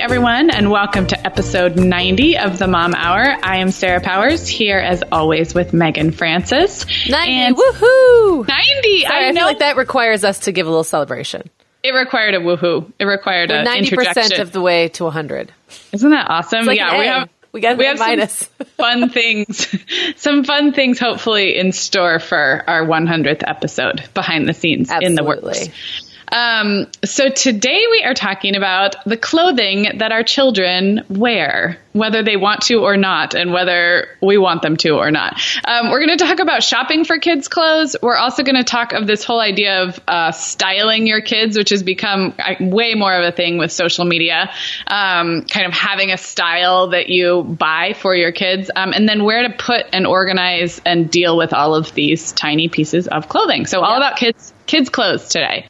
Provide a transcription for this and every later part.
Everyone, and welcome to episode 90 of the Mom Hour. I am Sarah Powers here as always with Meagan Francis. 90, and woohoo! 90! Sorry, I, I feel like that requires us to give a little celebration. It required a woohoo. It required a 90% of the way to 100. Isn't that awesome? Like yeah, we have we got we have some fun things, some fun things hopefully in store for our 100th episode behind the scenes Absolutely. in the works. Um, so today we are talking about the clothing that our children wear, whether they want to or not, and whether we want them to or not. Um, we're going to talk about shopping for kids' clothes. We're also going to talk of this whole idea of uh, styling your kids, which has become uh, way more of a thing with social media. Um, kind of having a style that you buy for your kids, um, and then where to put and organize and deal with all of these tiny pieces of clothing. So all yep. about kids kids clothes today.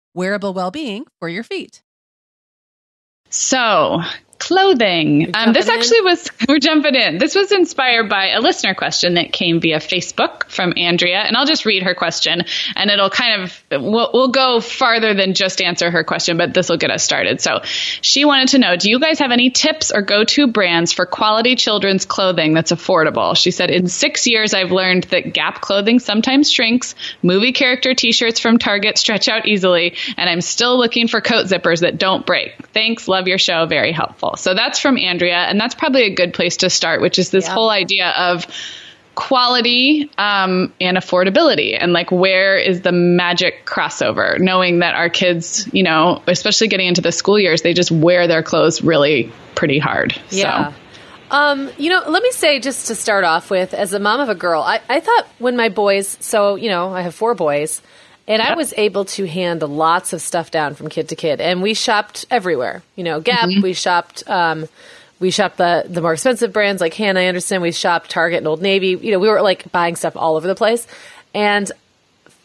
wearable well being for your feet. So, clothing. Um, this jumping in? actually was, we're jumping in. This was inspired by a listener question that came via Facebook from Andrea. And I'll just read her question and it'll kind of, we'll, we'll go farther than just answer her question, but this will get us started. So she wanted to know Do you guys have any tips or go to brands for quality children's clothing that's affordable? She said, In six years, I've learned that Gap clothing sometimes shrinks, movie character t shirts from Target stretch out easily, and I'm still looking for coat zippers that don't break. Thanks. Love your show. Very helpful. So that's from Andrea. And that's probably a good place to start, which is this Yeah. whole idea of quality um, and affordability and like where is the magic crossover knowing that our kids you know especially getting into the school years they just wear their clothes really pretty hard Yeah. so Um, you know, let me say just to start off with, as a mom of a girl, I, I thought when my boys, so, you know, I have four boys, and I was able to hand lots of stuff down from kid to kid. And we shopped everywhere. You know, Gap, we shopped, um, we shopped the, the more expensive brands like Hanna Andersson. We shopped Target and Old Navy. You know, we were like buying stuff all over the place. And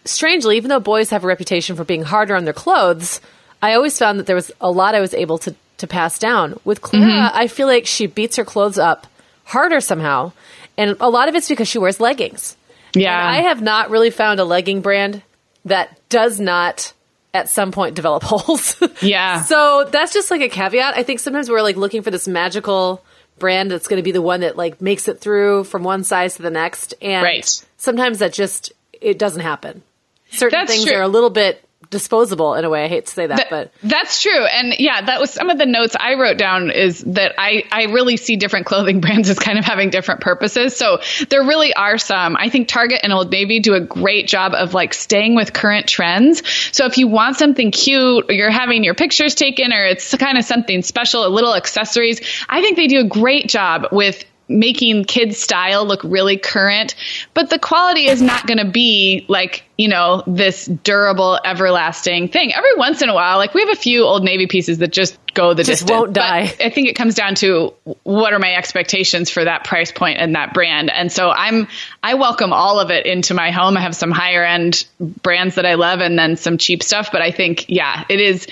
strangely, even though boys have a reputation for being harder on their clothes, I always found that there was a lot I was able to, to pass down. With Clara, I feel like she beats her clothes up harder somehow. And a lot of it's because she wears leggings. yeah And I have not really found a legging brand that does not at some point develop holes. Yeah. so that's just like a caveat. I think sometimes we're like looking for this magical brand that's going to be the one that like makes it through from one size to the next. And Right. sometimes that just, it doesn't happen. Certain That's things true. are a little bit disposable in a way. I hate to say that, That- but that's true. And yeah that was some of the notes i wrote down is that i i really see different clothing brands as kind of having different purposes. So there really are some. I think target and old navy do a great job of like staying with current trends. So if you want something cute or you're having your pictures taken or it's kind of something special a little accessories i think they do a great job with making kids style look really current but the quality is not going to be like you know this durable everlasting thing. Every once in a while like we have a few old navy pieces that just go the Just distance won't But die. i think it comes down to what are my expectations for that price point and that brand. And so i'm i welcome all of it into my home. I have some higher end brands that i love and then some cheap stuff but i think yeah it is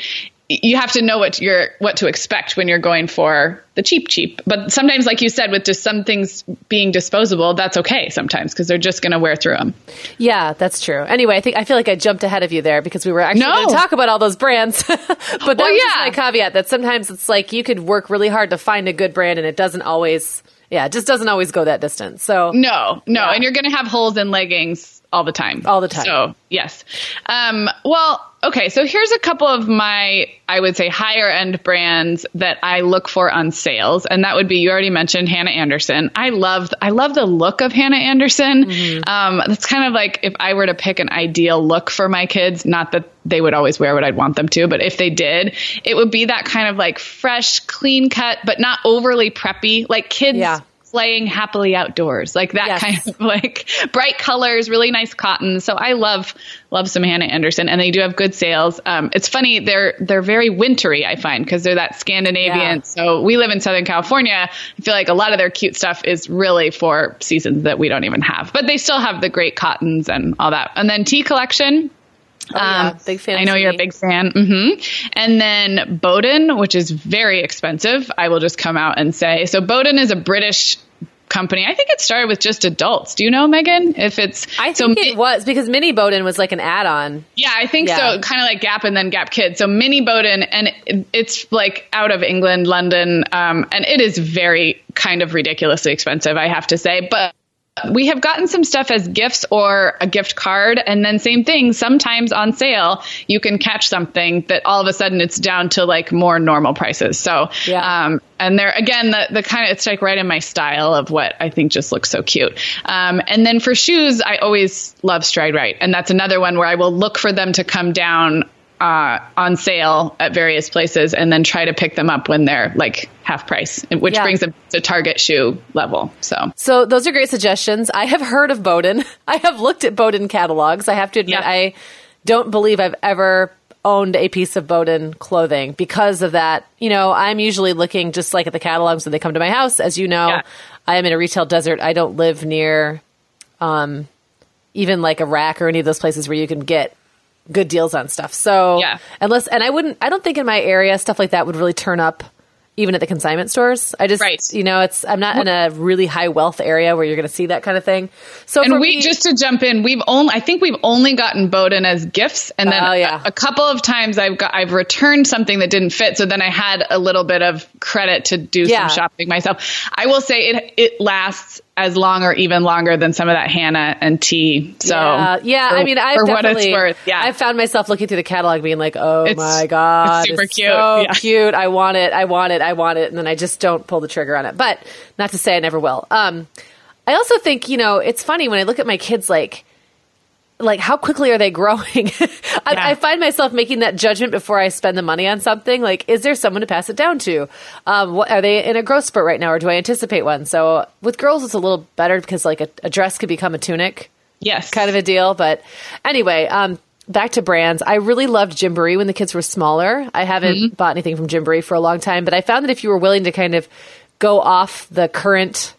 you have to know what you're what to expect when you're going for the cheap cheap but sometimes like you said with just some things being disposable that's okay sometimes because they're just going to wear through them yeah, that's true. Anyway, I think I feel like I jumped ahead of you there because we were actually No. going to talk about all those brands. but that oh, Well, just yeah. my caveat that sometimes it's like you could work really hard to find a good brand and it doesn't always, yeah, it just doesn't always go that distance. So no no Yeah. and you're going to have holes in leggings all the time All the time. so yes um, well okay so here's a couple of my i would say higher end brands that i look for on sales and that would be you already mentioned hanna andersson i love i love the look of hanna andersson Mm-hmm. um, that's kind of like if i were to pick an ideal look for my kids not that they would always wear what i'd want them to but if they did it would be that kind of like fresh clean cut but not overly preppy like kids Yeah. Playing happily outdoors like that Yes. kind of like bright colors really nice cotton so i love love some hanna andersson and they do have good sales um, it's funny they're they're very wintry i find because they're that scandinavian Yeah. so we live in southern california i feel like a lot of their cute stuff is really for seasons that we don't even have but they still have the great cottons and all that and then tea collection Oh, yeah. Big fan Um, I know you're a big fan. hmm And then Boden, which is very expensive. I will just come out and say. So Boden is a British company. I think it started with just adults. Do you know, Meagan? If it's I so think mi- it was because Mini Boden was like an add on. yeah, I think Yeah. so. Kind of like Gap and then Gap Kids. So Mini Boden, and it, it's like out of England, London, um, and it is very kind of ridiculously expensive, I have to say. But we have gotten some stuff as gifts or a gift card, and then same thing. Sometimes on sale, you can catch something that all of a sudden it's down to like more normal prices. So Yeah. um, and they're again the, the kind of it's like right in my style of what I think just looks so cute. Um, and then for shoes, I always love Stride Rite, and that's another one where I will look for them to come down uh, on sale at various places, and then try to pick them up when they're like half price, which Yeah. brings them to Target shoe level. So So those are great suggestions. I have heard of Boden. I have looked at Boden catalogs. I have to admit, Yeah. I don't believe I've ever owned a piece of Boden clothing because of that. You know, I'm usually looking just like at the catalogs when they come to my house. As you know, Yeah. I am in a retail desert. I don't live near um, even like a rack or any of those places where you can get good deals on stuff. So Yeah. unless and I wouldn't I don't think in my area stuff like that would really turn up even at the consignment stores. I just, Right. you know, it's I'm not in a really high wealth area where you're going to see that kind of thing. So And we me- just to jump in, we've only I think we've only gotten Boden as gifts, and then Oh, yeah. a, a couple of times I've got I've returned something that didn't fit, so then I had a little bit of credit to do Yeah. some shopping myself. I will say it it lasts as long or even longer than some of that Hanna and Tea. So yeah, yeah. for- I mean, what definitely, it's worth, yeah. I've found myself looking through the catalog, being like, "Oh It's- my god, it's super cute, so yeah. cute! I want it, I want it, I want it," and then I just don't pull the trigger on it. But not to say I never will. Um, I also think you know it's funny when I look at my kids, like. Like how quickly are they growing? I, Yeah. I find myself making that judgment before I spend the money on something. Like, is there someone to pass it down to? Um, what, are they in a growth spurt right now, or do I anticipate one? So with girls, it's a little better because like a, a dress could become a tunic yes, kind of a deal. But anyway, um, back to brands. I really loved Gymboree when the kids were smaller. I haven't Mm-hmm. bought anything from Gymboree for a long time, but I found that if you were willing to kind of go off the current,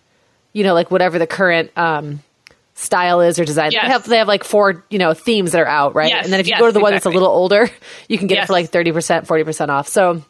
you know, like whatever the current um, style is or design, Yes. they have they have like four you know themes that are out, right? Yes, and then if you yes, go to the one that's a little older, you can get it for like thirty percent, forty percent off. So.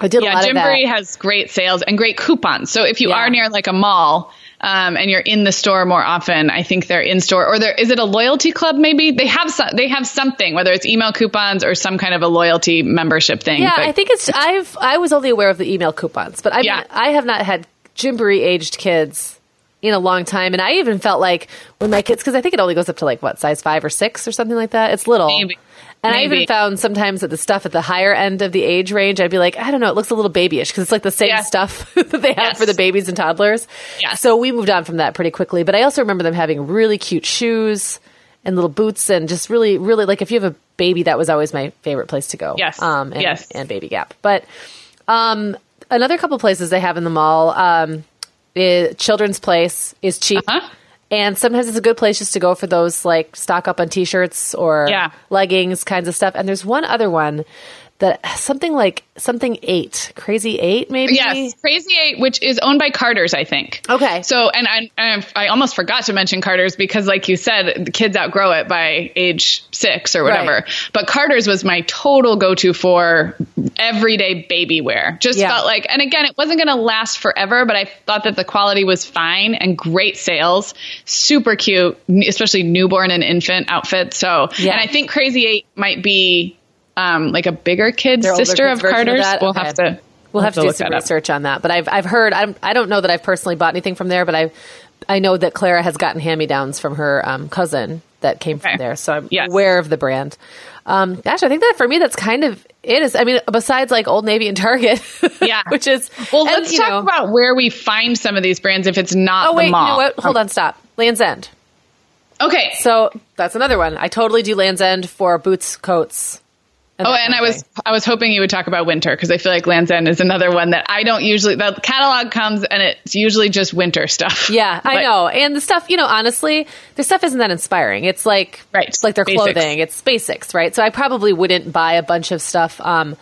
I did a yeah, lot of that. Gymboree has great sales and great coupons. So if you Yeah. are near like a mall um, and you're in the store more often, I think they're in store. Or there is it a loyalty club? Maybe they have some, they have something, whether it's email coupons or some kind of a loyalty membership thing. Yeah, But- I think it's. I've I was only aware of the email coupons, but I mean, Yeah. I have not had Gymboree aged kids in a long time, and I even felt like when my kids, because I think it only goes up to like what size five or six or something like that. It's little. Maybe. And I even found sometimes that the stuff at the higher end of the age range, I'd be like, I don't know, it looks a little babyish because it's like the same Yes. stuff that they have Yes. for the babies and toddlers. Yes. So we moved on from that pretty quickly. But I also remember them having really cute shoes and little boots and just really, really like if you have a baby, that was always my favorite place to go. Yes. Um, and, Yes. and Baby Gap. But um, another couple places they have in the mall, um, is Children's Place is cheap. Uh-huh. And sometimes it's a good place just to go for those like stock up on t-shirts or Yeah. leggings kinds of stuff. And there's one other one that something like something eight, crazy eight maybe. Yes, Crazy Eight, which is owned by Carter's, I think. Okay. So, and I, I, I almost forgot to mention Carter's because, like you said, the kids outgrow it by age six or whatever. Right. But Carter's was my total go-to for everyday baby wear. Just Yeah. felt like, and again, it wasn't going to last forever, but I thought that the quality was fine and great sales, super cute, especially newborn and infant outfits. So, Yeah. and I think Crazy Eight might be. Um, like a bigger kid's Their sister of version of Carter's. We'll Okay. have to. We'll have to do some up. research on that. But I've I've heard I don't, I don't know that I've personally bought anything from there, but I I know that Clara has gotten hand me downs from her um, cousin that came from Okay. there, so I'm Yes. aware of the brand. Um, gosh, I think that for me, that's kind of it. Is I mean, besides like Old Navy and Target, Yeah. which is Well, and, let's talk know- about where we find some of these brands if it's not Oh wait, the you know what? Hold on, stop. Lands' End. Okay. So that's another one. I totally do Lands' End for boots, coats. Oh, and I was. I was hoping you would talk about winter because I feel like Lands' End is another one that I don't usually. The catalog comes and it's usually just winter stuff. Yeah, I know. And the stuff, you know, honestly, the stuff isn't that inspiring. It's like Right. it's like their Basics. clothing. It's basics, right? So I probably wouldn't buy a bunch of stuff um,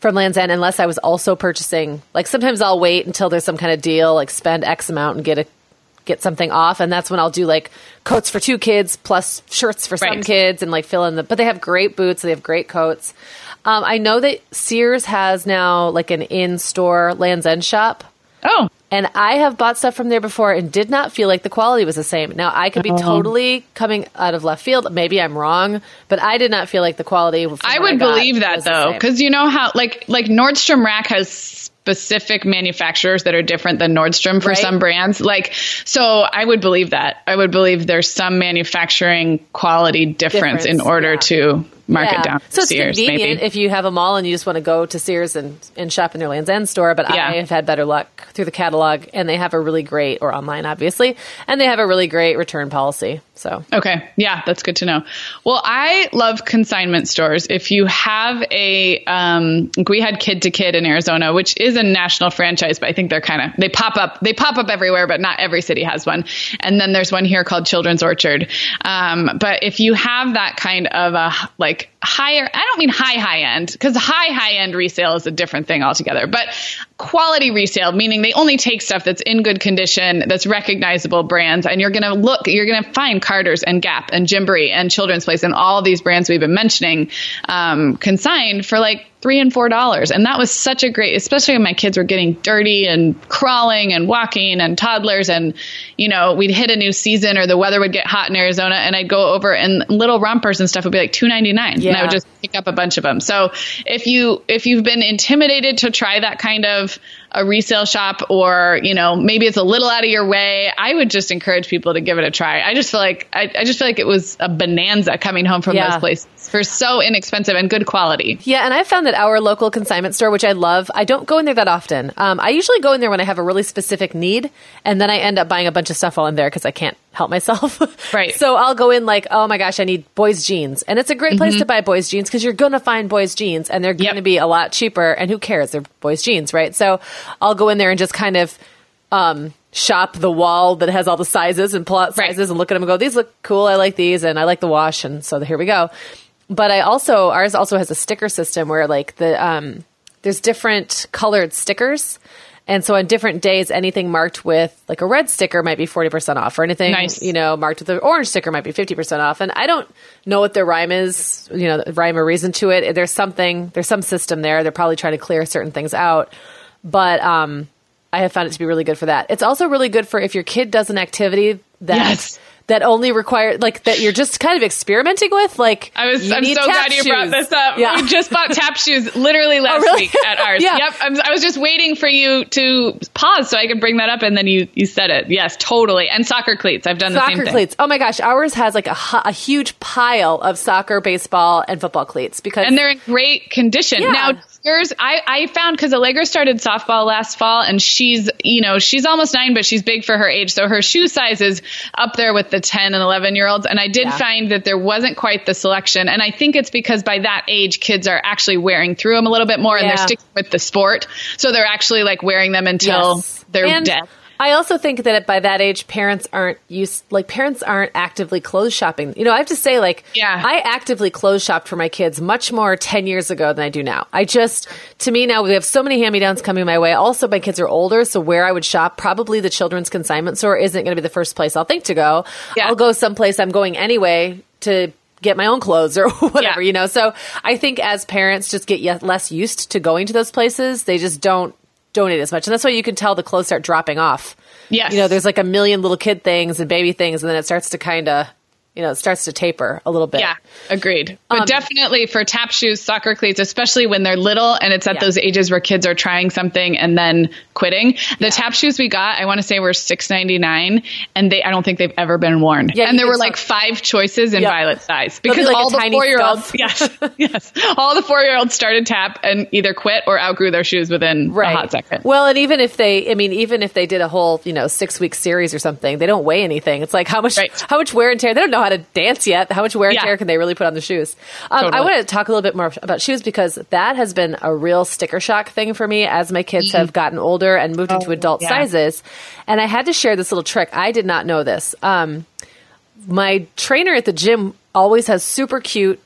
from Lands' End unless I was also purchasing. Like sometimes I'll wait until there's some kind of deal, like spend X amount and get a get something off, and that's when I'll do like coats for two kids plus shirts for some Right. kids and like fill in the. But they have great boots. They have great coats. Um, I know that Sears has now like an in-store Lands' End shop. Oh, And I have bought stuff from there before and did not feel like the quality was the same. Now, I could be totally coming out of left field. Maybe I'm wrong, but I did not feel like the quality. from I what would got believe that was though, because you know how like like Nordstrom Rack has specific manufacturers that are different than Nordstrom for Right. some brands. Like, so I would believe that. I would believe there's some manufacturing quality difference, in order yeah. to mark Yeah. it down. So it's Sears, convenient maybe. if you have a mall and you just want to go to Sears and, and shop in their Lands' End store. But Yeah. I have had better luck through the catalog, and they have a really great, or online, obviously, and they have a really great return policy. So Okay. Yeah, that's good to know. Well, I love consignment stores. If you have a, um, we had Kid to Kid in Arizona, which is a national franchise, but I think they're kind of, they pop up, they pop up everywhere, but not every city has one. And then there's one here called Children's Orchard. Um, but if you have that kind of a, like, like higher i don't mean high high end because high high end resale is a different thing altogether but quality resale meaning they only take stuff that's in good condition that's recognizable brands and you're going to look you're going to find carter's and gap and gymboree and children's place and all these brands we've been mentioning um, consigned for like three and four dollars. And that was such a great, especially when my kids were getting dirty and crawling and walking and toddlers. And, you know, we'd hit a new season or the weather would get hot in Arizona and I'd go over and little rompers and stuff would be like two ninety nine. Yeah. And I would just pick up a bunch of them. So if you, if you've been intimidated to try that kind of a resale shop or, you know, maybe it's a little out of your way, I would just encourage people to give it a try. I just feel like, I, I just feel like it was a bonanza coming home from yeah. those places for so inexpensive and good quality. Yeah. And I found that our local consignment store, which I love, I don't go in there that often. Um, I usually go in there when I have a really specific need. And then I end up buying a bunch of stuff while I'm there because I can't help myself. Right. so I'll go in like, oh my gosh, I need boys jeans. And it's a great place mm-hmm. to buy boys jeans because you're going to find boys jeans and they're going to yep. be a lot cheaper. And who cares? They're boys jeans, right? So I'll go in there and just kind of um, shop the wall that has all the sizes and pull out sizes right. and look at them and go, these look cool. I like these and I like the wash. And so here we go. But I also, ours also has a sticker system where like the, um, there's different colored stickers and so on different days, anything marked with like a red sticker might be 40% off or anything, nice. you know, marked with an orange sticker might be 50% off. And I don't know what their rhyme is, you know, rhyme or reason to it. There's something, there's some system there. They're probably trying to clear certain things out. But, um, I have found it to be really good for that. It's also really good for if your kid does an activity that yes that only require like that you're just kind of experimenting with. Like I was, I'm so glad you brought this up. Yeah. We just bought tap shoes literally oh, last oh, really? week at ours. yeah. Yep. I'm, i was just waiting for you to pause so I could bring that up, and then you you said it. Yes, totally. And soccer cleats. I've done soccer the same cleats. Oh my gosh, ours has like a, a huge pile of soccer, baseball, and football cleats because and they're in great condition. Yeah. Now Yours, I, I found because Allegra started softball last fall and she's, you know, she's almost nine, but she's big for her age. So her shoe size is up there with the 10 and 11 year olds. And I did yeah. find that there wasn't quite the selection. And I think it's because by that age, kids are actually wearing through them a little bit more yeah. and they're sticking with the sport. So they're actually like wearing them until yes. they're and dead. I also think that by that age, parents aren't used, like parents aren't actively clothes shopping. You know, I have to say, like, yeah. I actively clothes shopped for my kids much more 10 years ago than I do now. I just, to me now, we have so many hand me downs coming my way. Also, my kids are older, so where I would shop, probably the children's consignment store isn't going to be the first place I'll think to go. Yeah. I'll go someplace I'm going anyway to get my own clothes or whatever, yeah. you know. So I think as parents just get less used to going to those places, they just don't donate as much. And that's why you can tell the clothes start dropping off. Yes. You know, there's like a million little kid things and baby things, and then it starts to kind of you know, it starts to taper a little bit. Yeah, agreed. But um, definitely for tap shoes, soccer cleats, especially when they're little and it's at yeah. those ages where kids are trying something and then quitting. The yeah. tap shoes we got, I want to say were six ninety nine, and they I don't think they've ever been worn. Yeah, and there were like five choices in yep. violet size because be like all the four year olds, yes, yes, all the four year olds started tap and either quit or outgrew their shoes within right. a hot second. Well, and even if they, I mean, even if they did a whole you know six week series or something, they don't weigh anything. It's like how much right. how much wear and tear. They don't know how to dance yet. How much wear and yeah. tear can they really put on the shoes? Um, totally. I want to talk a little bit more about shoes because that has been a real sticker shock thing for me as my kids mm have gotten older and moved oh, into adult yeah. sizes. And I had to share this little trick. I did not know this. Um, my trainer at the gym always has super cute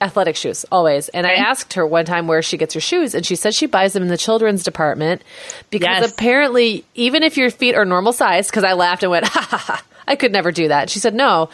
athletic shoes always and okay. i asked her one time where she gets her shoes and she said she buys them in the children's department because yes. apparently even if your feet are normal size because i laughed and went ha ha ha i could never do that she said no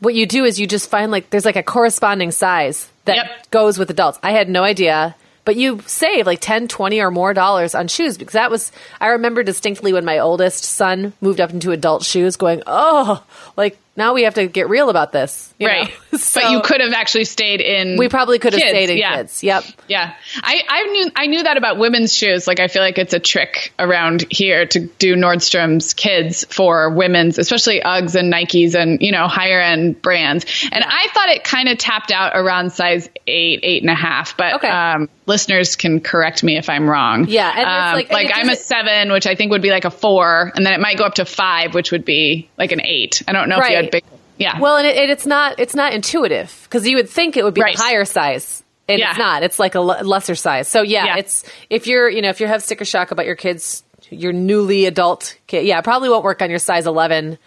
what you do is you just find like there's like a corresponding size that yep. goes with adults. I had no idea. But you save like 10, 20 or more dollars on shoes because that was, I remember distinctly when my oldest son moved up into adult shoes going, oh, like now we have to get real about this. right. so, but you could have actually stayed in. We probably could have kids. stayed in yeah. kids. Yep. Yeah. I, I knew I knew that about women's shoes. Like I feel like it's a trick around here to do Nordstrom's kids for women's, especially Uggs and Nikes and you know higher end brands. And. I thought it kind of tapped out around size eight, eight and a half. But okay. um, listeners can correct me if I'm wrong. Yeah. Um, like, like I'm a seven, which I think would be like a four, and then it might go up to five, which would be like an eight. I don't know right. if you had big. Yeah. Well, and it, it's not it's not intuitive because you would think it would be right. a higher size. And yeah. it's not. It's like a l- lesser size. So yeah, yeah, it's if you're you know if you have sticker shock about your kids, your newly adult kid, yeah, probably won't work on your size eleven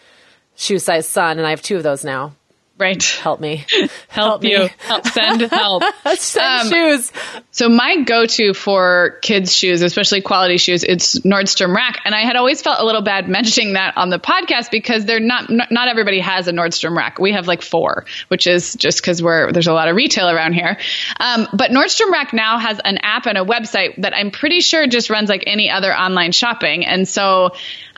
shoe size son. And I have two of those now. Right. Help me. Help, me. you. Help send help. Send Um, shoes. So my go-to for kids' shoes, especially quality shoes, it's Nordstrom Rack, and I had always felt a little bad mentioning that on the podcast because they're not not everybody has a Nordstrom Rack. We have like four, which is just because we're there's a lot of retail around here. Um, but Nordstrom Rack now has an app and a website that I'm pretty sure just runs like any other online shopping, and so.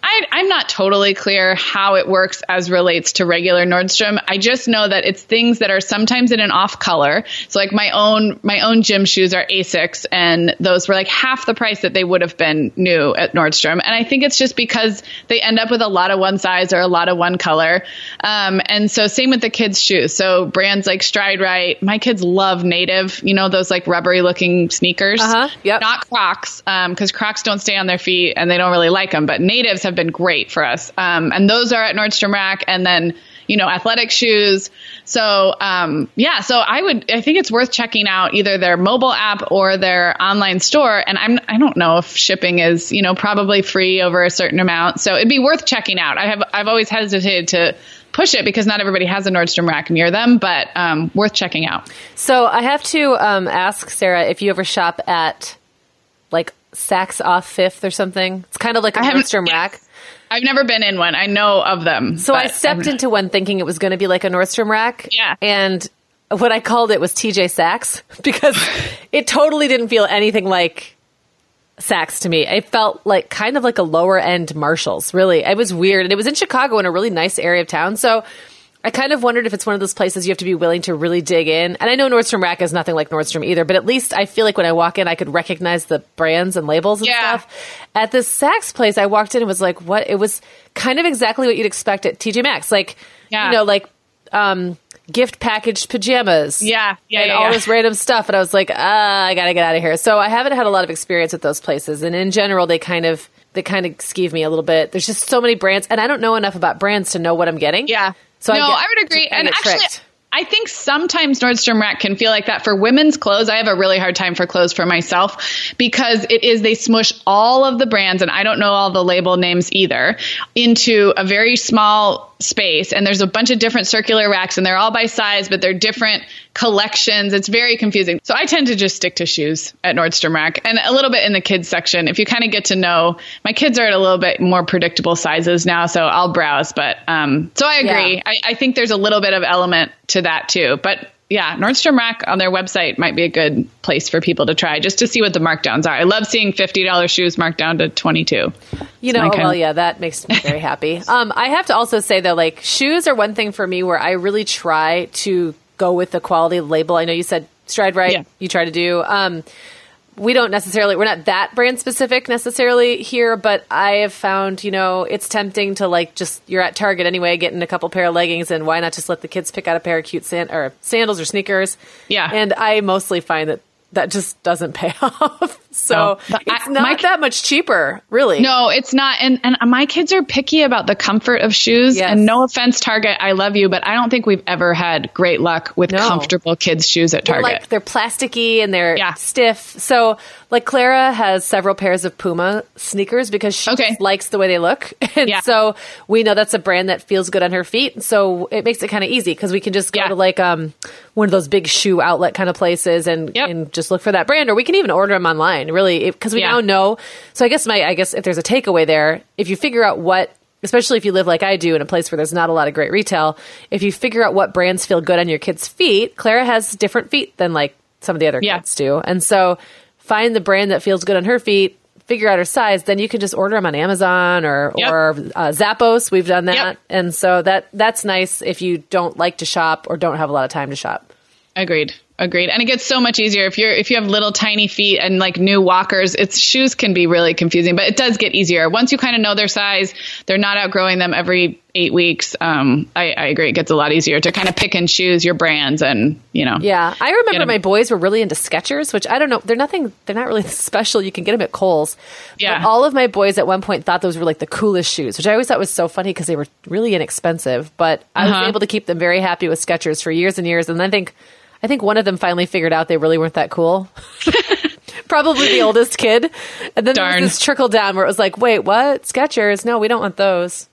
I, I'm not totally clear how it works as relates to regular Nordstrom. I just know that it's things that are sometimes in an off color. So like my own my own gym shoes are Asics, and those were like half the price that they would have been new at Nordstrom. And I think it's just because they end up with a lot of one size or a lot of one color. Um, and so same with the kids' shoes. So brands like Stride Rite, my kids love Native. You know those like rubbery looking sneakers. Uh-huh, yep. Not Crocs, because Crocs don't stay on their feet and they don't really like them. But natives have been great for us, um, and those are at Nordstrom Rack, and then you know athletic shoes. So um, yeah, so I would I think it's worth checking out either their mobile app or their online store. And I'm I don't know if shipping is you know probably free over a certain amount, so it'd be worth checking out. I have I've always hesitated to push it because not everybody has a Nordstrom Rack near them, but um, worth checking out. So I have to um, ask Sarah if you ever shop at like Saks off Fifth or something. It's kind of like a Nordstrom rack. I've never been in one. I know of them. So I stepped into one thinking it was going to be like a Nordstrom rack. Yeah. And what I called it was TJ Saks because it totally didn't feel anything like Saks to me. It felt like kind of like a lower end Marshalls, really. It was weird. And it was in Chicago in a really nice area of town. So I kind of wondered if it's one of those places you have to be willing to really dig in. And I know Nordstrom Rack is nothing like Nordstrom either, but at least I feel like when I walk in, I could recognize the brands and labels and Yeah. stuff. At this Saks place, I walked in and was like, what? It was kind of exactly what you'd expect at TJ Maxx. Like, Yeah. you know, like, um, gift packaged pajamas. Yeah, yeah, and yeah, all yeah. this random stuff. And I was like, ah, I gotta get out of here. So I haven't had a lot of experience at those places. And in general, they kind of, they kind of skeeve me a little bit. There's just so many brands and I don't know enough about brands to know what I'm getting. Yeah. So no, I, I, would agree. And actually, tricked. I think sometimes Nordstrom Rack can feel like that for women's clothes. I have a really hard time for clothes for myself because it is they smush all of the brands and I don't know all the label names either into a very small space and there's a bunch of different circular racks and they're all by size but they're different collections. It's very confusing. So I tend to just stick to shoes at Nordstrom Rack and a little bit in the kids section. If you kind of get to know my kids are at a little bit more predictable sizes now, so I'll browse. But um, so I agree. Yeah. I, I think there's a little bit of element to that too. But yeah, Nordstrom Rack on their website might be a good place for people to try just to see what the markdowns are. I love seeing fifty dollars shoes marked down to twenty two. You know, well, of- yeah, that makes me very happy. Um, I have to also say though, like shoes are one thing for me where I really try to go with the quality label. I know you said Stride Rite, Yeah. you try to do. Um, we don't necessarily we're not that brand specific necessarily here, but I have found you know it's tempting to like just you're at Target anyway, getting a couple pair of leggings, and why not just let the kids pick out a pair of cute sand- or sandals or sneakers? Yeah. and I mostly find that that just doesn't pay off. So No. It's I- not my- that much cheaper, really. No, it's not. And and my kids are picky about the comfort of shoes. Yes. And no offense, Target, I love you, but I don't think we've ever had great luck with No. comfortable kids' shoes at They're Target. like they're plasticky and they're Yeah. stiff. So like Clara has several pairs of Puma sneakers because she Okay. likes the way they look. And Yeah. so we know that's a brand that feels good on her feet. So it makes it kind of easy because we can just go Yeah. to like um one of those big shoe outlet kind of places and Yep. and just look for that brand or we can even order them online really because we Yeah. now know. So I guess my I guess if there's a takeaway there, if you figure out what especially if you live like I do in a place where there's not a lot of great retail, if you figure out what brands feel good on your kids' feet, Clara has different feet than like some of the other Yeah. kids do. And so find the brand that feels good on her feet, figure out her size, then you can just order them on Amazon or Yep. or uh, Zappos. We've done that. Yep. And so that that's nice if you don't like to shop or don't have a lot of time to shop. Agreed. Agreed. And it gets so much easier if you're if you have little tiny feet and like new walkers, it's shoes can be really confusing, but it does get easier. Once you kind of know their size, they're not outgrowing them every eight weeks. Um, I, I agree. It gets a lot easier to kind of pick and choose your brands and, you know. Yeah, I remember my boys were really into Skechers, which I don't know. They're nothing. They're not really special. You can get them at Kohl's. Yeah. But all of my boys at one point thought those were like the coolest shoes, which I always thought was so funny because they were really inexpensive. But I Uh-huh. was able to keep them very happy with Skechers for years and years. And I think, I think one of them finally figured out they really weren't that cool. Probably the oldest kid. And then there Darn. was this trickle down where it was like, wait, what? Skechers? No, we don't want those.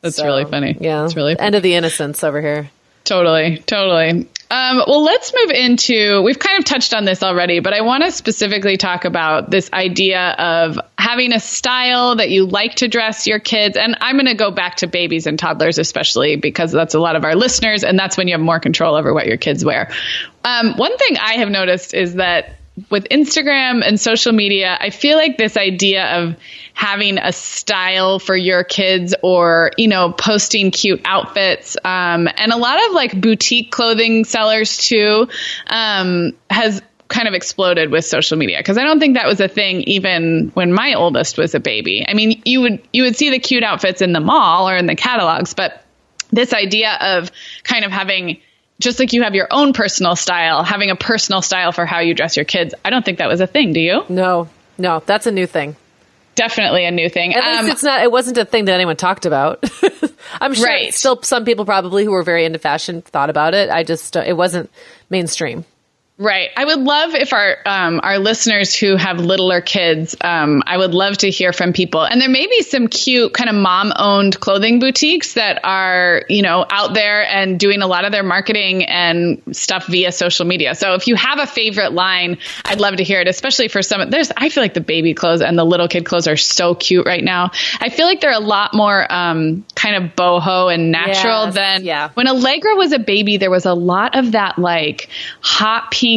That's So, really funny. Yeah, It's really end of the innocence over here. Totally, totally. Um, well, let's move into. We've kind of touched on this already, but I want to specifically talk about this idea of having a style that you like to dress your kids. And I'm going to go back to babies and toddlers, especially because that's a lot of our listeners, and that's when you have more control over what your kids wear. Um, one thing I have noticed is that with Instagram and social media, I feel like this idea of having a style for your kids or, you know, posting cute outfits, um, and a lot of like boutique clothing sellers too, um, has kind of exploded with social media because I don't think that was a thing even when my oldest was a baby. I mean, you would you would see the cute outfits in the mall or in the catalogs, but this idea of kind of having just like you have your own personal style, having a personal style for how you dress your kids. I don't think that was a thing. Do you? No, no, that's a new thing. Definitely a new thing. At least it's not. It wasn't a thing that anyone talked about. I'm sure Right. still some people probably who were very into fashion thought about it. I just uh, it wasn't mainstream. Right. I would love if our um, our listeners who have littler kids, um, I would love to hear from people. And there may be some cute kind of mom owned clothing boutiques that are you know out there and doing a lot of their marketing and stuff via social media. So if you have a favorite line, I'd love to hear it. Especially for some. There's I feel like the baby clothes and the little kid clothes are so cute right now. I feel like they're a lot more um, kind of boho and natural Yes, than yeah. when Allegra was a baby, there was a lot of that like hot pink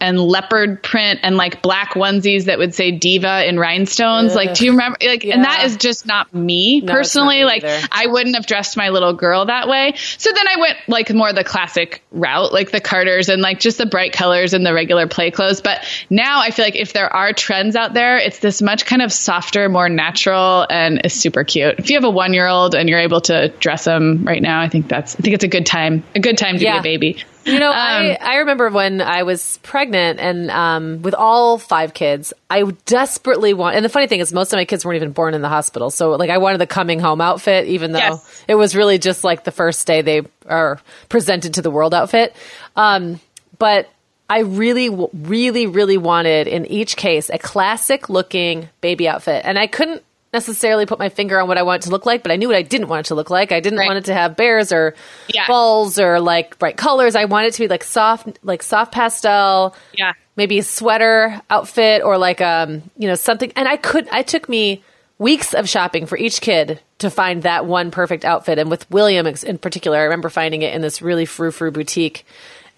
and leopard print and like black onesies that would say diva in rhinestones. Like, do you remember? Like, and that is just not me No, it's not personally. me like, either. I wouldn't have dressed my little girl that way. So then I went like more the classic route, like the Carters and like just the bright colors and the regular play clothes. But now I feel like if there are trends out there, it's this much kind of softer, more natural and is super cute. If you have a one year old and you're able to dress them right now, I think that's, I think it's a good time, a good time to Yeah. be a baby. You know, Um, I, I remember when I was pregnant and um, with all five kids, I desperately want. And the funny thing is, most of my kids weren't even born in the hospital. So, like, I wanted the coming home outfit, even though Yes. it was really just like the first day they are presented to the world outfit. Um, but I really, really, really wanted in each case a classic looking baby outfit. And I couldn't necessarily put my finger on what I want it to look like, but I knew what I didn't want it to look like. I didn't Right. want it to have bears or Yeah. balls or like bright colors. I wanted it to be like soft, like soft pastel. Yeah. Maybe a sweater outfit or like um, you know, something. And I could. I took me weeks of shopping for each kid to find that one perfect outfit. And with William in particular, I remember finding it in this really frou frou boutique.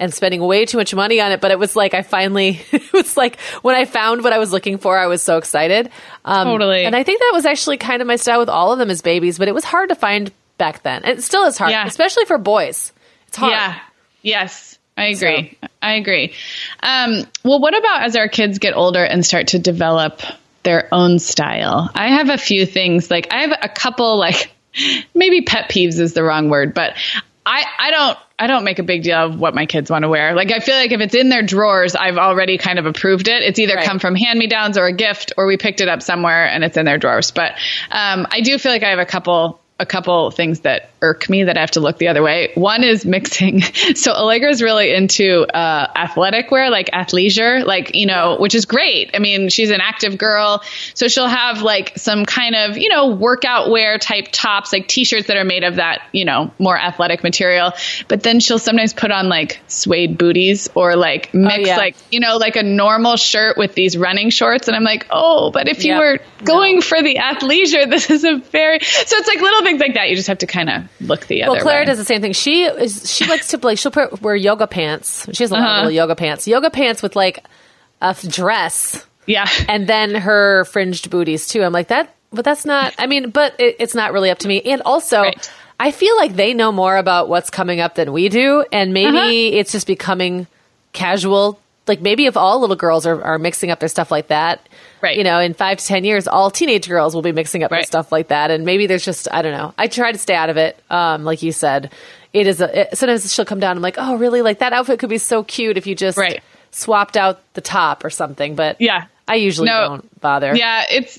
And spending way too much money on it, but it was like I finally, it was like when I found what I was looking for, I was so excited. Um, Totally. And I think that was actually kind of my style with all of them as babies, but it was hard to find back then. And it still is hard, Yeah. especially for boys. It's hard. Yeah. Yes. I agree. I agree. Um, well, what about as our kids get older and start to develop their own style? I have a few things. Like I have a couple. Like maybe pet peeves is the wrong word, but I I don't I don't make a big deal of what my kids want to wear. Like I feel like if it's in their drawers, I've already kind of approved it. It's either Right. come from hand me downs or a gift, or we picked it up somewhere and it's in their drawers. But um, I do feel like I have a couple a couple things that irk me that I have to look the other way. One is mixing. So Allegra's really into uh, athletic wear, like athleisure, like, you know, which is great. I mean, she's an active girl. So she'll have like some kind of, you know, workout wear type tops, like t shirts that are made of that, you know, more athletic material. But then she'll sometimes put on like suede booties or like mix yeah. like, you know, like a normal shirt with these running shorts. And I'm like, oh, but if you Yeah. were going for the athleisure, this is a very, so it's like little things like that. You just have to kind of look the other Well, Claire way. does the same thing. She is. She likes to like. She'll put, wear yoga pants. She has a lot Uh-huh. of little yoga pants. Yoga pants with like a dress, Yeah. and then her fringed booties too. I'm like that, but that's not. I mean, but it, it's not really up to me. And also, Right. I feel like they know more about what's coming up than we do, and maybe Uh-huh. it's just becoming casual. Like maybe if all little girls are, are mixing up their stuff like that, Right. You know, in five to ten years, all teenage girls will be mixing up their stuff like that, and maybe there's just I don't know. I try to stay out of it. Um, like you said, it is. A, it, sometimes she'll come down. I'm like, oh, really? Like that outfit could be so cute if you just Right. swapped out the top or something. But Yeah. I usually No. don't bother. Yeah, it's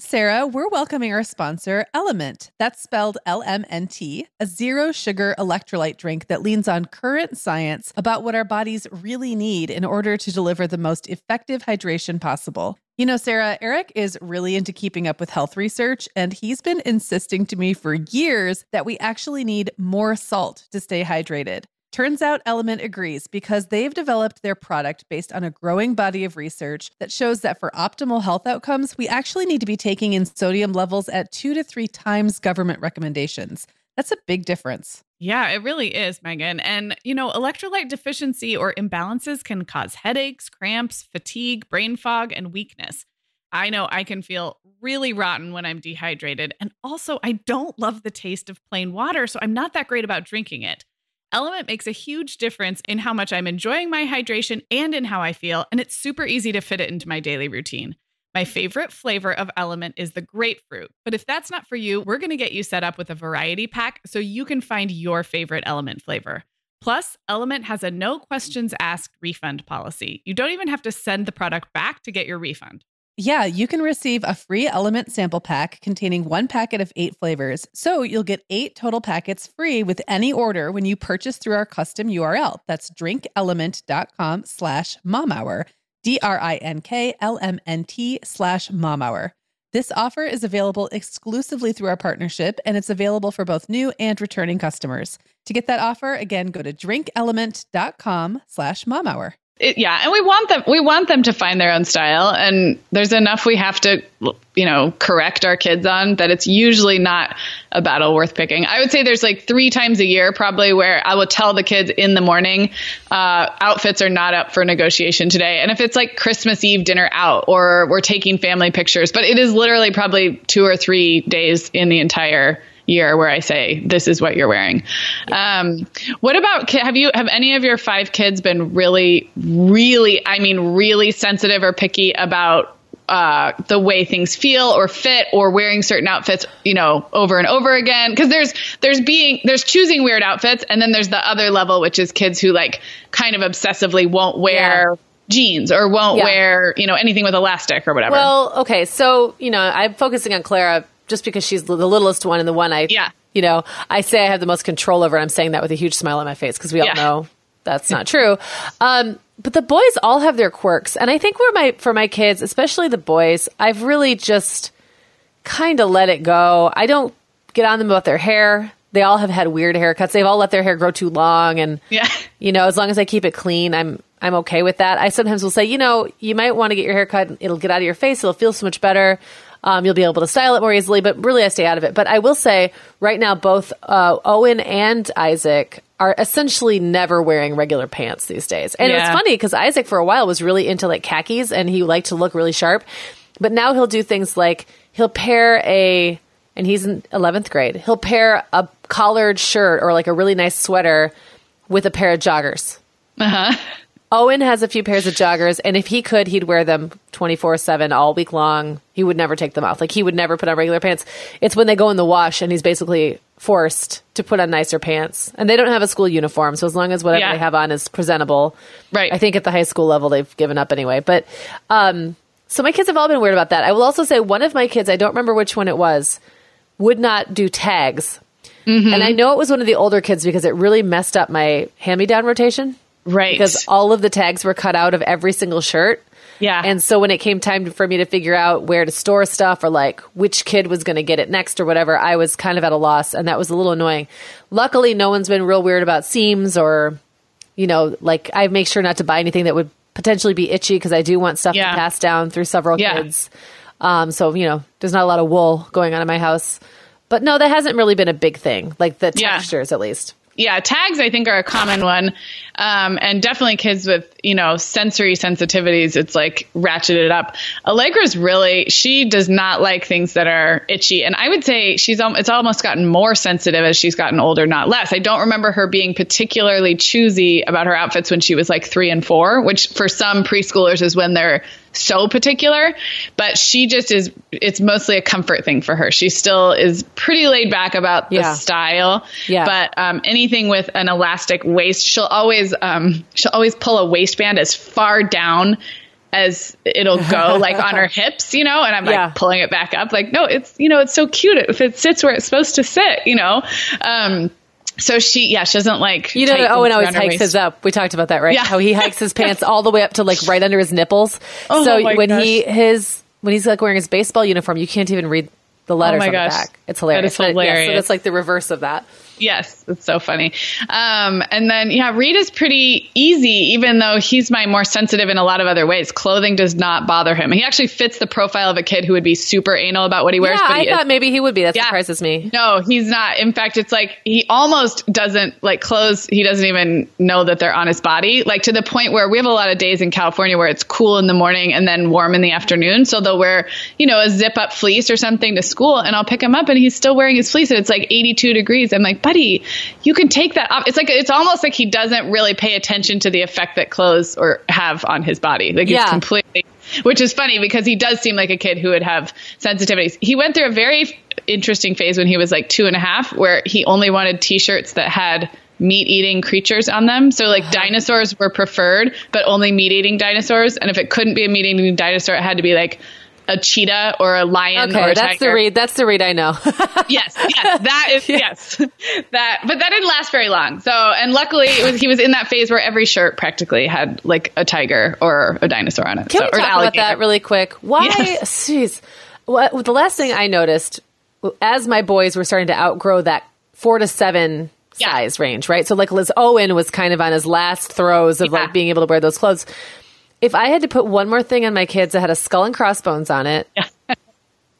Sarah, we're welcoming our sponsor, Element. That's spelled L M N T, a zero sugar electrolyte drink that leans on current science about what our bodies really need in order to deliver the most effective hydration possible. You know, Sarah, Eric is really into keeping up with health research, and he's been insisting to me for years that we actually need more salt to stay hydrated. Turns out Element agrees because they've developed their product based on a growing body of research that shows that for optimal health outcomes, we actually need to be taking in sodium levels at two to three times government recommendations. That's a big difference. Yeah, it really is, Meagan. And, you know, electrolyte deficiency or imbalances can cause headaches, cramps, fatigue, brain fog, and weakness. I know I can feel really rotten when I'm dehydrated. And also, I don't love the taste of plain water, so I'm not that great about drinking it. Element makes a huge difference in how much I'm enjoying my hydration and in how I feel, and it's super easy to fit it into my daily routine. My favorite flavor of Element is the grapefruit. But if that's not for you, we're going to get you set up with a variety pack so you can find your favorite Element flavor. Plus, Element has a no questions asked refund policy. You don't even have to send the product back to get your refund. Yeah, you can receive a free element sample pack containing one packet of eight flavors. So you'll get eight total packets free with any order when you purchase through our custom URL. That's drinklmnt.com slash mom hour. D-R-I-N-K-L-M-N-T slash mom hour. This offer is available exclusively through our partnership, and it's available for both new and returning customers. To get that offer, again, go to drinklmnt.com slash mom hour. It, yeah, and we want them we want them to find their own style and there's enough we have to you know correct our kids on that it's usually not a battle worth picking. I would say there's like 3 times a year probably where I will tell the kids in the morning uh, outfits are not up for negotiation today. And if it's like Christmas Eve dinner out or we're taking family pictures, but it is literally probably 2 or 3 days in the entire year where I say this is what you're wearing. Um, what about have you have any of your five kids been really, really, I mean, really sensitive or picky about uh, the way things feel or fit or wearing certain outfits, you know, over and over again. Because there's there's being there's choosing weird outfits, and then there's the other level, which is kids who like kind of obsessively won't wear. Yeah jeans or won't yeah. wear, you know, anything with elastic or whatever. Well, okay. So, you know, I'm focusing on Clara just because she's the littlest one and the one I, yeah. you know, I say I have the most control over. I'm saying that with a huge smile on my face because we all yeah. know that's not true. Um, but the boys all have their quirks, and I think for my for my kids, especially the boys, I've really just kind of let it go. I don't get on them about their hair. They all have had weird haircuts. They've all let their hair grow too long, and yeah, you know, as long as I keep it clean, I'm I'm okay with that. I sometimes will say, you know, you might want to get your hair cut. It'll get out of your face. It'll feel so much better. Um, you'll be able to style it more easily, but really I stay out of it. But I will say right now, both uh, Owen and Isaac are essentially never wearing regular pants these days. And yeah. it's funny because Isaac for a while was really into like khakis and he liked to look really sharp. But now he'll do things like he'll pair a, and he's in 11th grade, he'll pair a collared shirt or like a really nice sweater with a pair of joggers. Uh huh. Owen has a few pairs of joggers, and if he could, he'd wear them 24 7 all week long. He would never take them off. Like, he would never put on regular pants. It's when they go in the wash and he's basically forced to put on nicer pants. And they don't have a school uniform, so as long as whatever Yeah. they have on is presentable. Right. I think at the high school level they've given up anyway. But um so my kids have all been weird about that. I will also say one of my kids, I don't remember which one it was, would not do tags. Mm-hmm. And I know it was one of the older kids because it really messed up my hand me down rotation Right. because all of the tags were cut out of every single shirt. Yeah. And so when it came time for me to figure out where to store stuff or like which kid was going to get it next or whatever, I was kind of at a loss and that was a little annoying. Luckily, no one's been real weird about seams or, you know, like I make sure not to buy anything that would potentially be itchy because I do want stuff Yeah. to pass down through several Yeah. kids. Um, so, you know, there's not a lot of wool going on in my house. But no, that hasn't really been a big thing, like the Yeah. textures at least. yeah, tags I think are a common one, um, and definitely kids with you know sensory sensitivities. It's like ratcheted up. Allegra's really she does not like things that are itchy, and I would say she's it's almost gotten more sensitive as she's gotten older, not less. I don't remember her being particularly choosy about her outfits when she was like three and four, which for some preschoolers is when they're so particular, but she just is, it's mostly a comfort thing for her. She still is pretty laid back about the Yeah. style. Yeah. But um, anything with an elastic waist, she'll always, um, she'll always pull a waistband as far down as it'll go like on her hips, you know, and I'm like Yeah. pulling it back up. Like, no, it's, you know, it's so cute if it sits where it's supposed to sit, you know? Um, so she, yeah, she doesn't like. You know, Owen always hikes waist. his up. We talked about that, right? Yeah. How he hikes his pants all the way up to like right under his nipples. Oh so my when he his when he's like wearing his baseball uniform, you can't even read the letters Oh on gosh. the back. It's hilarious. is But, yeah, so hilarious. that's like the reverse of that. Yes, it's so funny. Um, and then, yeah, Reed is pretty easy, even though he's my more sensitive in a lot of other ways. Clothing does not bother him. He actually fits the profile of a kid who would be super anal about what he wears. yeah, I thought is- maybe he would be. That Yeah. surprises me. no, he's not. In fact, it's like he almost doesn't like clothes. He doesn't even know that they're on his body. Like to the point where we have a lot of days in California where it's cool in the morning and then warm in the afternoon. So they'll wear, you know, a zip up fleece or something to school and I'll pick him up and he's still wearing his fleece and it's like 82 degrees. I'm like, buddy, you can take that off. It's like, it's almost like he doesn't really pay attention to the effect that clothes or have on his body. Like Yeah. he's completely which is funny because he does seem like a kid who would have sensitivities. He went through a very interesting phase when he was like two and a half, where he only wanted T-shirts that had meat eating creatures on them. So like uh-huh. dinosaurs were preferred, but only meat eating dinosaurs. And if it couldn't be a meat eating dinosaur, it had to be like a cheetah or a lion or Okay, a that's the read. That's the read I know. yes, yes, that is yes, that. But that didn't last very long. So, and luckily, it was, he was in that phase where every shirt practically had like a tiger or a dinosaur on it. Can so, we talk about that really quick? Why? Yes. Jeez. What, the last thing I noticed as my boys were starting to outgrow that four to seven Yeah. size range, right? So like Liz Owen was kind of on his last throes of Yeah. like being able to wear those clothes. If I had to put one more thing on my kids that had a skull and crossbones on it,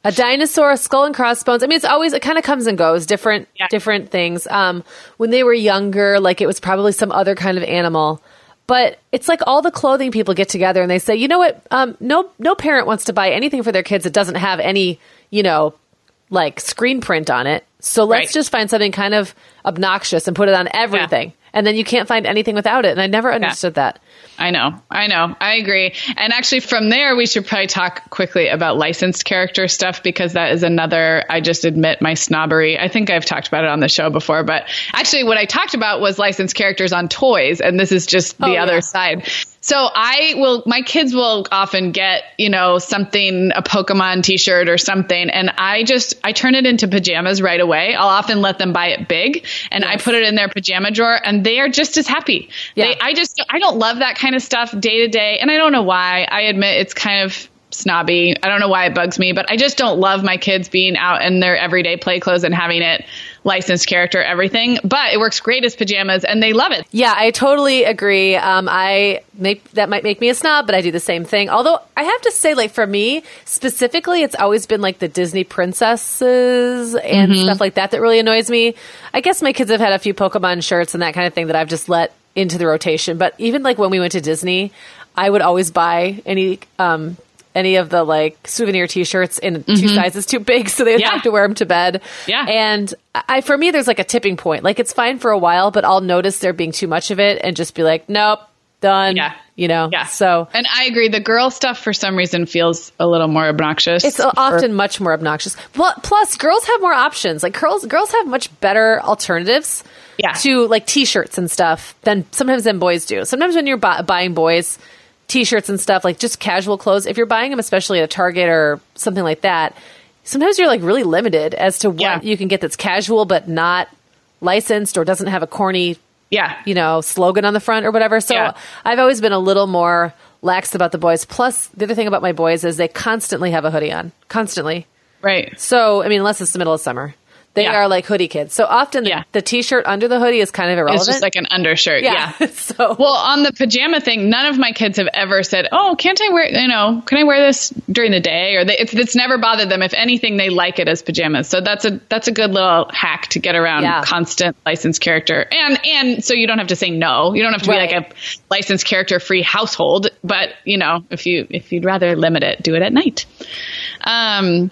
a dinosaur, a skull and crossbones. I mean, it's always it kind of comes and goes, different Yeah. different things. Um, when they were younger, like it was probably some other kind of animal. But it's like all the clothing people get together and they say, you know what? Um, no, no parent wants to buy anything for their kids that doesn't have any, you know, like screen print on it. So let's Right. just find something kind of obnoxious and put it on everything. And then you can't find anything without it. And I never understood that. I know, I know, I agree. And actually, from there, we should probably talk quickly about licensed character stuff because that is another. I just admit my snobbery. I think I've talked about it on the show before, but actually, what I talked about was licensed characters on toys, and this is just the Oh, other yeah. side. So I will, my kids will often get, you know, something, a Pokemon t-shirt or something. And I just, I turn it into pajamas right away. I'll often let them buy it big and I put it in their pajama drawer and they are just as happy. Yeah. They, I just, I don't love that kind of stuff day to day. And I don't know why. I admit it's kind of snobby. I don't know why it bugs me, but I just don't love my kids being out in their everyday play clothes and having it licensed character, everything. But it works great as pajamas and they love it. Yeah, I totally agree. Um, I that might make me a snob, but I do the same thing. Although I have to say, like for me specifically, it's always been like the Disney princesses and stuff like that that really annoys me. I guess my kids have had a few Pokemon shirts and that kind of thing that I've just let into the rotation. But even like when we went to Disney, I would always buy any um, any of the like souvenir T-shirts in two mm-hmm. sizes too big, so they'd Yeah. have to wear them to bed. Yeah. and I for me, there's like a tipping point. Like it's fine for a while, but I'll notice there being too much of it and just be like, nope. done. Yeah. You know, Yeah. so And I agree. The girl stuff for some reason feels a little more obnoxious. it's often much more obnoxious. Pl- Plus, girls have more options. Like girls, girls have much better alternatives Yeah. to like t-shirts and stuff than sometimes than boys do. Sometimes when you're bu- buying boys t-shirts and stuff, like just casual clothes, if you're buying them, especially at a Target or something like that, sometimes you're like really limited as to what Yeah. you can get that's casual but not licensed or doesn't have a corny yeah. you know, slogan on the front or whatever. So Yeah. I've always been a little more lax about the boys. Plus, the other thing about my boys is they constantly have a hoodie on, constantly. Right. So, I mean, unless it's the middle of summer, they Yeah. are like hoodie kids. So often the, Yeah. the t-shirt under the hoodie is kind of irrelevant. It's just like an undershirt. yeah. yeah. so Well, on the pajama thing, none of my kids have ever said, "Oh, can't I wear? You know, can I wear this during the day?" Or they, it's, it's never bothered them. If anything, they like it as pajamas. So that's a that's a good little hack to get around Yeah. constant licensed character, and and so you don't have to say no. You don't have to Right. be like a licensed character free household. But you know, if you if you'd rather limit it, do it at night. Um.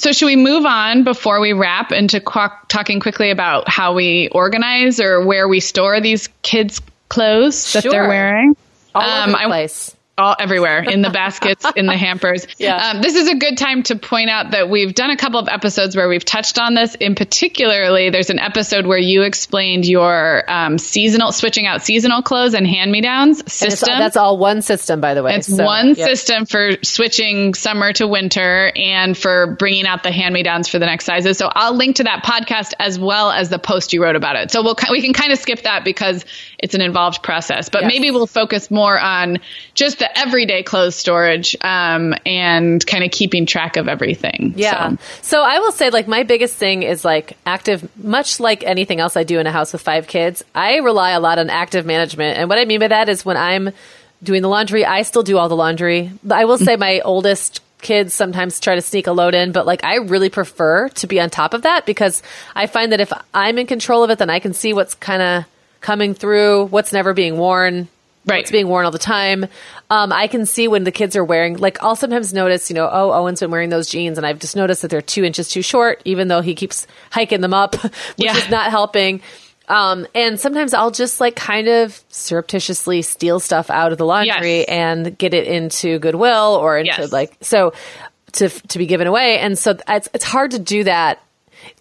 So should we move on before we wrap into qu- talking quickly about how we organize or where we store these kids' clothes that Sure. they're wearing? all over Um, the I- place. All everywhere in the baskets, in the hampers. Yeah. Um, this is a good time to point out that we've done a couple of episodes where we've touched on this. In particularly, there's an episode where you explained your um, seasonal switching out seasonal clothes and hand me downs system. that's all one system, by the way. It's So, one system for switching summer to winter and for bringing out the hand me downs for the next sizes. So I'll link to that podcast as well as the post you wrote about it. So we'll we can kind of skip that because it's an involved process. But Yes. maybe we'll focus more on just the everyday clothes storage um, and kind of keeping track of everything. Yeah. So, So. I will say, like, my biggest thing is like active, much like anything else I do in a house with five kids, I rely a lot on active management. And what I mean by that is when I'm doing the laundry, I still do all the laundry. But I will say my oldest kids sometimes try to sneak a load in, but like I really prefer to be on top of that because I find that if I'm in control of it, then I can see what's kind of coming through, what's never being worn, Right. It's being worn all the time. Um, I can see when the kids are wearing, like, I'll sometimes notice, you know, oh, Owen's been wearing those jeans, and I've just noticed that they're two inches too short, even though he keeps hiking them up, which Yeah. is not helping. Um, and sometimes I'll just like kind of surreptitiously steal stuff out of the laundry Yes. and get it into Goodwill or into Yes. like so to to be given away. And so it's it's hard to do that.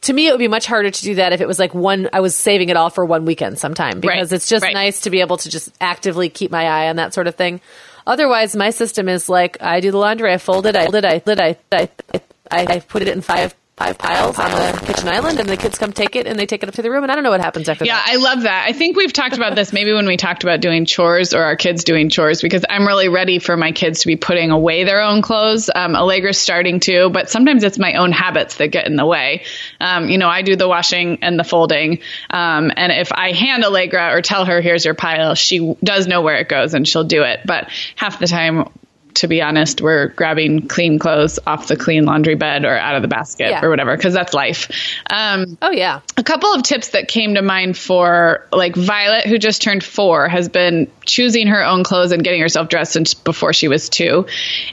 To me, it would be much harder to do that if it was like one. I was saving it all for one weekend sometime because Right. it's just Right. nice to be able to just actively keep my eye on that sort of thing. Otherwise, my system is like I do the laundry, I fold it, I it, I it, I, I, I, I put it in five five piles on the kitchen island, and the kids come take it and they take it up to the room, and I don't know what happens after that. Yeah, that. I love that. I think we've talked about this maybe when we talked about doing chores or our kids doing chores because I'm really ready for my kids to be putting away their own clothes. Um, Allegra's starting to, but sometimes it's my own habits that get in the way. Um, you know, I do the washing and the folding. Um, and if I hand Allegra or tell her, here's your pile, she does know where it goes and she'll do it. But half the time, to be honest, we're grabbing clean clothes off the clean laundry bed or out of the basket Yeah. or whatever, because that's life. Um, Oh yeah, a couple of tips that came to mind for like Violet, who just turned four, has been choosing her own clothes and getting herself dressed since before she was two.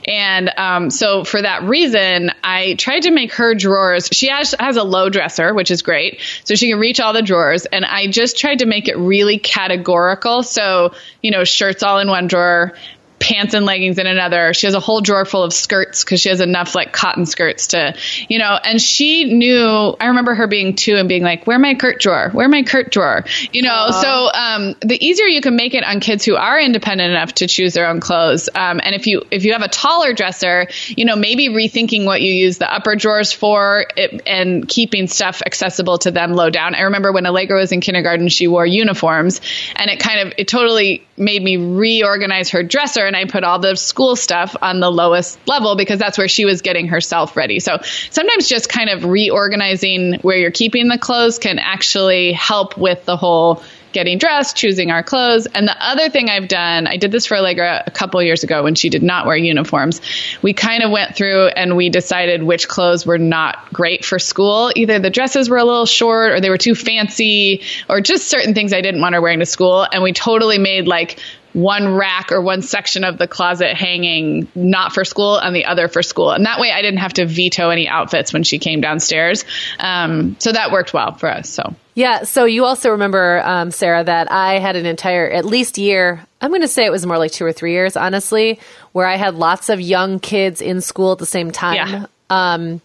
And um, so for that reason, I tried to make her drawers. She has, has a low dresser, which is great. So she can reach all the drawers. And I just tried to make it really categorical. So, you know, shirts all in one drawer, pants and leggings in another. She has a whole drawer full of skirts because she has enough like cotton skirts to, you know, and she knew, I remember her being two and being like, where my Kurt drawer? Where my Kurt drawer? You know, so um, the easier you can make it on kids who are independent enough to choose their own clothes. Um, and if you, if you have a taller dresser, you know, maybe rethinking what you use the upper drawers for it, and keeping stuff accessible to them low down. I remember when Allegra was in kindergarten, she wore uniforms and it kind of, it totally made me reorganize her dresser and I put all the school stuff on the lowest level because that's where she was getting herself ready. So sometimes just kind of reorganizing where you're keeping the clothes can actually help with the whole getting dressed, choosing our clothes. And the other thing I've done, I did this for Allegra a couple years ago when she did not wear uniforms. We kind of went through and we decided which clothes were not great for school. Either the dresses were a little short or they were too fancy or just certain things I didn't want her wearing to school. And we totally made like one rack or one section of the closet hanging not for school and the other for school. And that way I didn't have to veto any outfits when she came downstairs. Um, so that worked well for us. So. Yeah. So you also remember, um, Sarah, that I had an entire, at least year, I'm going to say it was more like two or three years, honestly, where I had lots of young kids in school at the same time. Yeah. Um,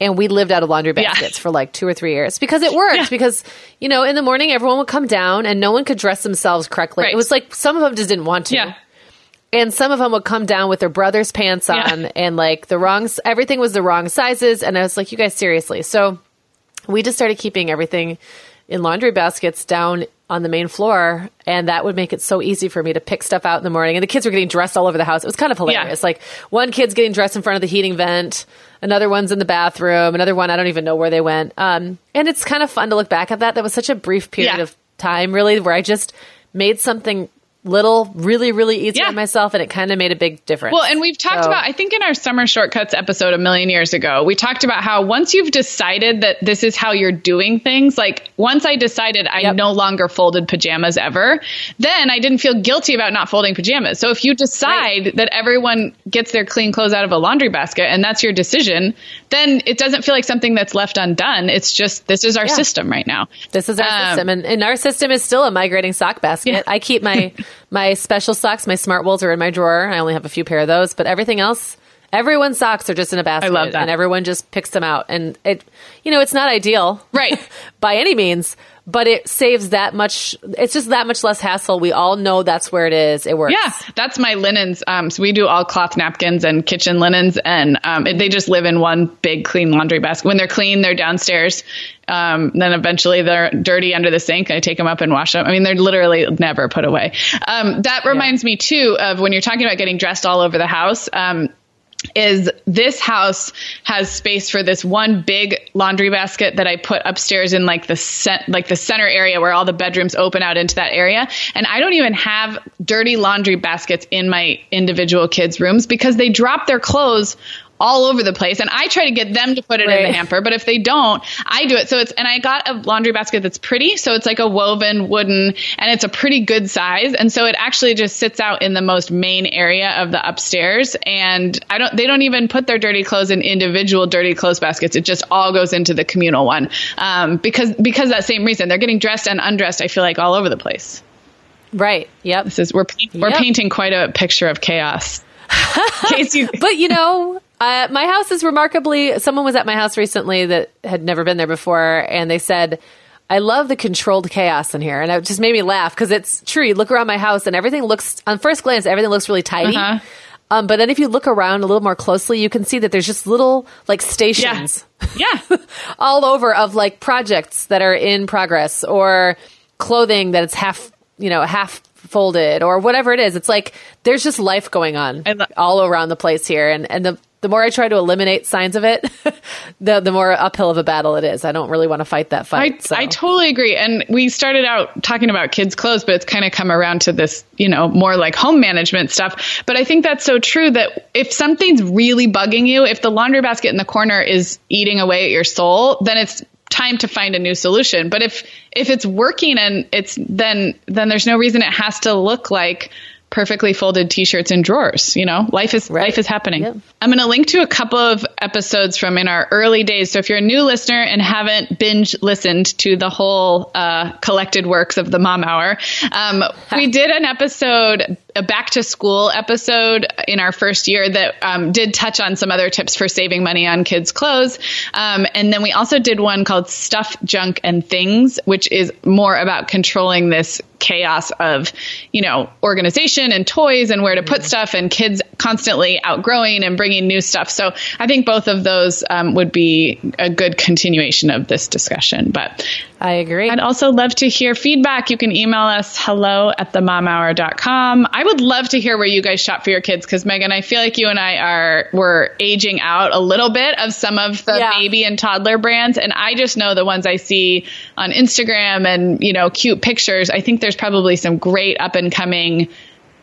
and we lived out of laundry baskets yeah. for like two or three years because it worked. Yeah. Because you know, in the morning, everyone would come down and no one could dress themselves correctly. Right. It was like some of them just didn't want to. Yeah. And some of them would come down with their brother's pants on and like the wrong, everything was the wrong sizes. And I was like, you guys, seriously. So we just started keeping everything in laundry baskets down on the main floor and that would make it so easy for me to pick stuff out in the morning. And the kids were getting dressed all over the house. It was kind of hilarious. Yeah. like one kid's getting dressed in front of the heating vent another one's in the bathroom another one i don't even know where they went. Um, and it's kind of fun to look back at that. That was such a brief period yeah. of time really where i just made something little, really, really easy yeah. on myself, and it kind of made a big difference. Well, and we've talked so. about, I think in our summer shortcuts episode a million years ago, we talked about how once you've decided that this is how you're doing things, like once I decided I yep. no longer folded pajamas ever, then I didn't feel guilty about not folding pajamas. So if you decide right. that everyone gets their clean clothes out of a laundry basket and that's your decision, then it doesn't feel like something that's left undone. It's just, this is our yeah. system right now. This is our um, system. And, and our system is still a migrating sock basket. Yeah. I keep my My special socks, my Smartwools are in my drawer. I only have a few pair of those, but everything else, everyone's socks are just in a basket. I love that. And everyone just picks them out. And it, you know, it's not ideal. Right. by any means, but it saves that much. It's just that much less hassle. We all know that's where it is. It works. Yeah, that's my linens. Um, so we do all cloth napkins and kitchen linens, and um, it, they just live in one big clean laundry basket. When they're clean, they're downstairs. Um, then eventually they're dirty under the sink. I take them up and wash them. I mean, they're literally never put away. Um, that reminds yeah. me too of when you're talking about getting dressed all over the house. Um, is this house has space for this one big laundry basket that I put upstairs in like the cent- like the center area where all the bedrooms open out into that area. And I don't even have dirty laundry baskets in my individual kids rooms because they drop their clothes all over the place. And I try to get them to put it right. in the hamper, but if they don't, I do it. So it's, and I got a laundry basket that's pretty. So it's like a woven wooden and it's a pretty good size. And so it actually just sits out in the most main area of the upstairs. And I don't, they don't even put their dirty clothes in individual dirty clothes baskets. It just all goes into the communal one. Um, because, because that same reason they're getting dressed and undressed, I feel like all over the place. Right. Yep. This is, we're, we're yep. painting quite a picture of chaos. you- but you know, uh, my house is remarkably. Someone was at my house recently that had never been there before, and they said, "I love the controlled chaos in here," and it just made me laugh because it's true. You look around my house, and everything looks, on first glance, everything looks really tidy. Uh-huh. Um, but then if you look around a little more closely, you can see that there's just little like stations, yeah, yeah. all over of like projects that are in progress or clothing that it's half, you know, half folded or whatever it is. It's like there's just life going on lo- all around the place here, and and the the more I try to eliminate signs of it, the the more uphill of a battle it is. I don't really want to fight that fight. I, so. I totally agree. And we started out talking about kids' clothes, but it's kind of come around to this, you know, more like home management stuff. But I think that's so true that if something's really bugging you, if the laundry basket in the corner is eating away at your soul, then it's time to find a new solution. But if if it's working and it's then then there's no reason it has to look like perfectly folded t-shirts and drawers you know life is right. life is happening yep. i'm going to link to a couple of episodes from in our early days so if you're a new listener and haven't binge listened to the whole uh, collected works of the mom hour um, we did an episode a back to school episode in our first year that um, did touch on some other tips for saving money on kids' clothes. Um, and then we also did one called Stuff, Junk, and Things, which is more about controlling this chaos of, you know, organization and toys and where to put mm-hmm. stuff and kids constantly outgrowing and bringing new stuff. So I think both of those um, would be a good continuation of this discussion. But I agree. I'd also love to hear feedback. You can email us hello at themomhour.com. I would love to hear where you guys shop for your kids because Meagan, I feel like you and I are we're aging out a little bit of some of the yeah. baby and toddler brands, and I just know the ones I see on Instagram and you know cute pictures. I think there's probably some great up and coming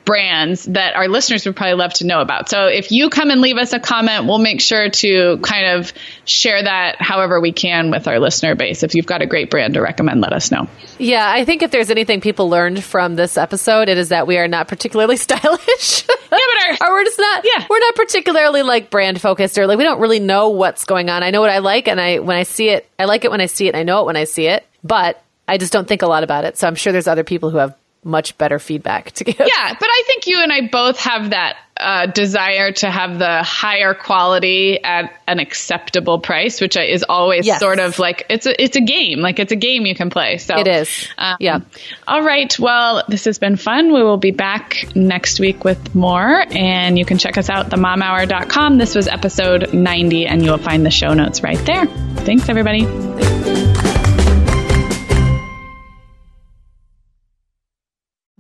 brands that our listeners would probably love to know about. So if you come and leave us a comment, we'll make sure to kind of share that however we can with our listener base. If you've got a great brand to recommend, let us know. Yeah, I think if there's anything people learned from this episode, it is that we are not particularly stylish. yeah, but our, or we're just not. Yeah, we're not particularly like brand focused, or like we don't really know what's going on. I know what I like, and I when I see it, I like it when I see it. And I know it when I see it, but I just don't think a lot about it. So I'm sure there's other people who have much better feedback to give. Yeah, but I think you and I both have that uh, desire to have the higher quality at an acceptable price, which is always yes. sort of like it's a it's a game, like it's a game you can play. So it is. Um, yeah. All right. Well, this has been fun. We will be back next week with more, and you can check us out themomhour.com. This was episode 90, and you will find the show notes right there. Thanks, everybody.